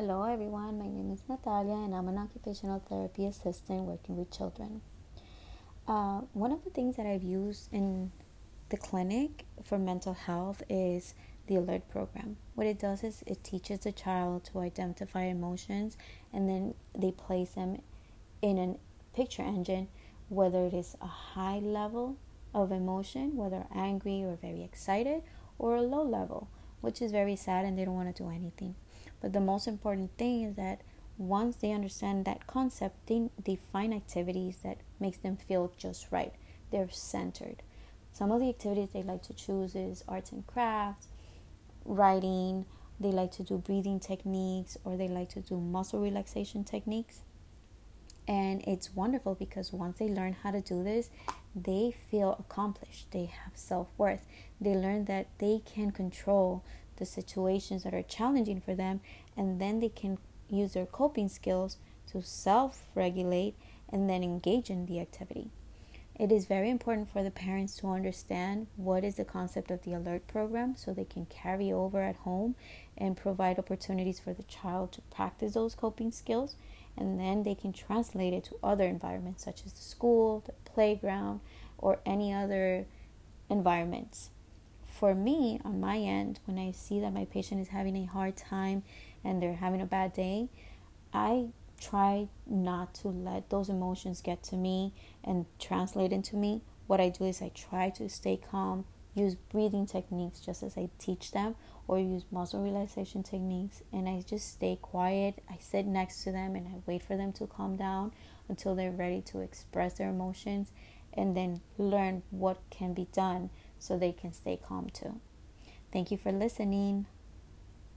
Hello, everyone. My name is Natalia, and I'm an occupational therapy assistant working with children. Uh, one of the things that I've used in the clinic for mental health is the alert program. What it does is it teaches the child to identify emotions and then they place them in a picture engine, whether it is a high level of emotion, whether angry or very excited, or a low level, which is very sad and they don't want to do anything. But the most important thing is that once they understand that concept, they, they find activities that makes them feel just right. They're centered. Some of the activities they like to choose is arts and crafts, writing, they like to do breathing techniques or they like to do muscle relaxation techniques. And it's wonderful because once they learn how to do this, they feel accomplished. They have self worth. They learn that they can control the situations that are challenging for them, and then they can use their coping skills to self regulate and then engage in the activity. It is very important for the parents to understand what is the concept of the alert program so they can carry over at home and provide opportunities for the child to practice those coping skills. And then they can translate it to other environments such as the school, the playground, or any other environments. For me, on my end, when I see that my patient is having a hard time and they're having a bad day, I try not to let those emotions get to me and translate into me. What I do is I try to stay calm, use breathing techniques just as I teach them, or use muscle relaxation techniques, and I just stay quiet. I sit next to them and I wait for them to calm down until they're ready to express their emotions and then learn what can be done so they can stay calm too. Thank you for listening.